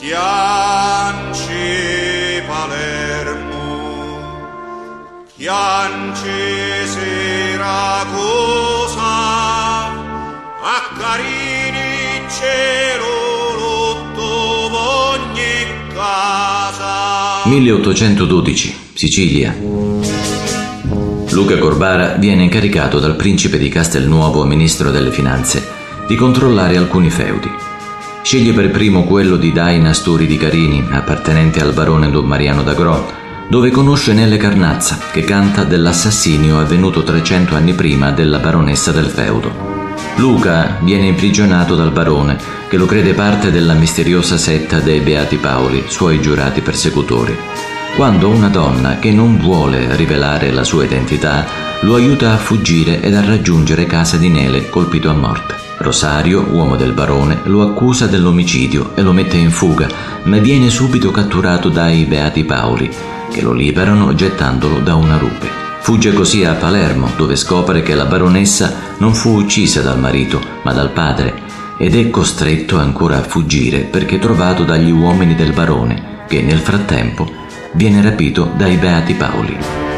Chianci Palermo, Chianci Siracusa, a Carini cielo lotto ogni casa. 1812, Sicilia. Luca Corbara viene incaricato dal principe di Castelnuovo, ministro delle finanze, di controllare alcuni feudi. Sceglie per primo quello di Daina Sturi di Carini, appartenente al barone Don Mariano d'Agro, dove conosce Nelle Carnazza, che canta dell'assassinio avvenuto 300 anni prima della baronessa del feudo. Luca viene imprigionato dal barone, che lo crede parte della misteriosa setta dei Beati Paoli, suoi giurati persecutori. Quando una donna che non vuole rivelare la sua identità lo aiuta a fuggire ed a raggiungere casa di Nele colpito a morte. Rosario, uomo del barone, lo accusa dell'omicidio e lo mette in fuga, ma viene subito catturato dai Beati Paoli, che lo liberano gettandolo da una rupe. Fugge così a Palermo, dove scopre che la baronessa non fu uccisa dal marito, ma dal padre, ed è costretto ancora a fuggire perché trovato dagli uomini del barone, che nel frattempo viene rapito dai Beati Paoli.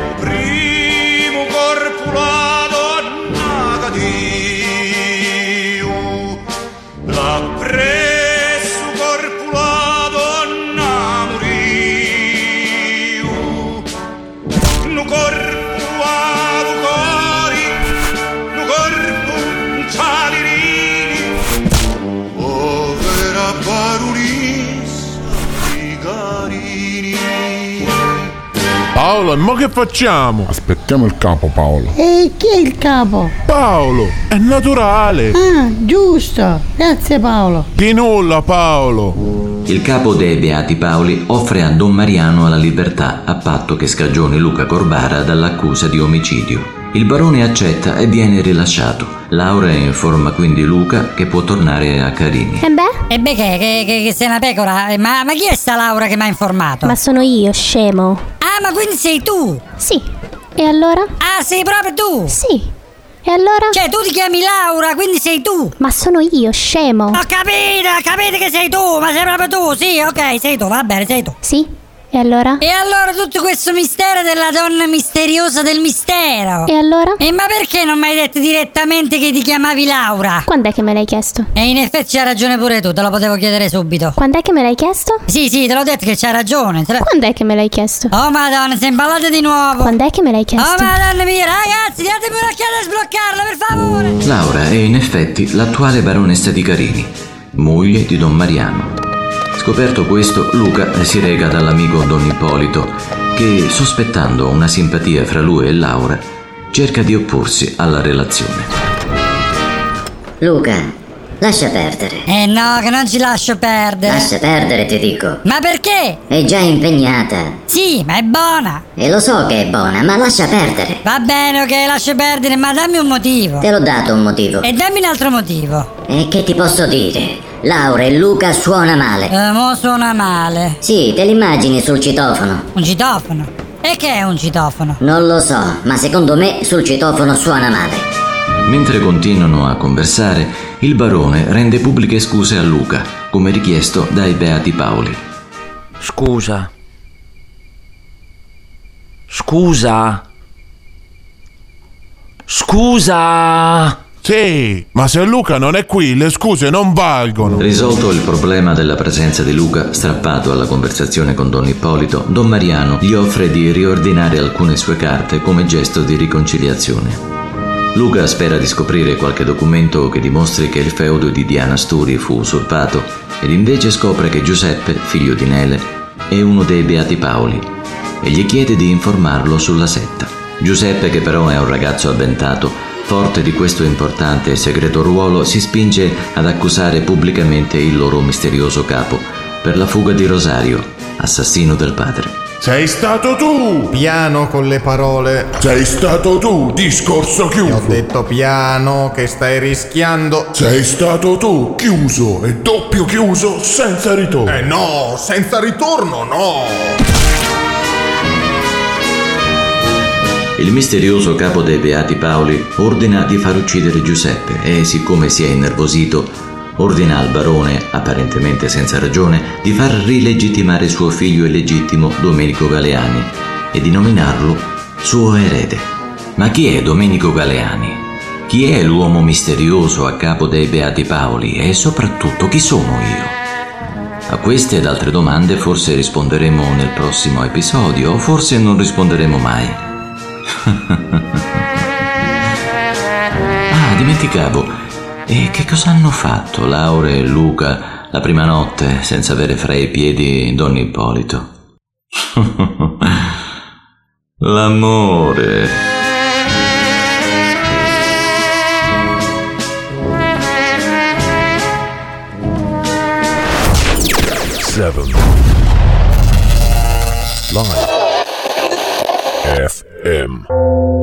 Paolo, e mo che facciamo? Aspettiamo il capo, Paolo. E chi è il capo? Paolo, è naturale. Ah, giusto. Grazie Paolo. Di nulla, Paolo. Il capo dei Beati Paoli offre a Don Mariano la libertà a patto che scagioni Luca Corbara dall'accusa di omicidio. Il barone accetta e viene rilasciato. Laura informa quindi Luca che può tornare a Carini. E beh? E beh che, che, che, che sei una pecora? Ma, ma chi è sta Laura che mi ha informato? Ma sono io, scemo. Ma quindi sei tu? Sì. E allora? Ah, sei proprio tu? Sì. E allora? Cioè, tu ti chiami Laura, quindi sei tu. Ma sono io, scemo. Ho capito, ho capito che sei tu, ma sei proprio tu, sì, ok, sei tu, va bene, sei tu. Sì? E allora? E allora tutto questo mistero della donna misteriosa del mistero. E allora? E ma perché non mi hai detto direttamente che ti chiamavi Laura? Quando è che me l'hai chiesto? E in effetti c'ha ragione pure tu, te lo potevo chiedere subito. Quando è che me l'hai chiesto? Sì, sì, te l'ho detto che c'ha ragione. Te lo... Quando è che me l'hai chiesto? Oh madonna, sei imballate di nuovo. Quando è che me l'hai chiesto? Oh madonna mia, ragazzi, datemi un'occhiata a sbloccarla, per favore. Laura è in effetti l'attuale baronessa di Carini, moglie di Don Mariano. Scoperto questo, Luca si rega dall'amico Don Ippolito, che, sospettando una simpatia fra lui e Laura, cerca di opporsi alla relazione. Luca, lascia perdere. Eh no, che non ci lascio perdere. Lascia perdere, ti dico. Ma perché? È già impegnata. Sì, ma è buona. E lo so che è buona, ma lascia perdere. Va bene, ok, lascio perdere, ma dammi un motivo. Te l'ho dato un motivo. E dammi un altro motivo. E che ti posso dire? Laura e Luca suona male. Eh, mo suona male. Sì, te l'immagini sul citofono. Un citofono? E che è un citofono? Non lo so, ma secondo me sul citofono suona male. Mentre continuano a conversare, il barone rende pubbliche scuse a Luca, come richiesto dai Beati Paoli. Scusa. Scusa. Scusa. Sì, ma se Luca non è qui, le scuse non valgono. Risolto il problema della presenza di Luca, strappato alla conversazione con Don Ippolito, Don Mariano gli offre di riordinare alcune sue carte come gesto di riconciliazione. Luca spera di scoprire qualche documento che dimostri che il feudo di Diana Sturi fu usurpato ed invece scopre che Giuseppe, figlio di Nele, è uno dei Beati Paoli e gli chiede di informarlo sulla setta. Giuseppe, che però è un ragazzo avventato, forte di questo importante e segreto ruolo, si spinge ad accusare pubblicamente il loro misterioso capo per la fuga di Rosario, assassino del padre. Sei stato tu! Piano con le parole. Sei stato tu, discorso Ti ho chiuso! detto piano che stai rischiando. Sei stato tu, chiuso e doppio chiuso senza ritorno! Eh no, senza ritorno no! Il misterioso capo dei Beati Paoli ordina di far uccidere Giuseppe e, siccome si è innervosito, ordina al barone, apparentemente senza ragione, di far rilegittimare suo figlio illegittimo Domenico Galeani e di nominarlo suo erede. Ma chi è Domenico Galeani? Chi è l'uomo misterioso a capo dei Beati Paoli e soprattutto chi sono io? A queste ed altre domande forse risponderemo nel prossimo episodio o forse non risponderemo mai. ah, dimenticavo. E che cosa hanno fatto Laura e Luca la prima notte senza avere fra i piedi Don Ippolito? L'amore. Seven. Live. FM.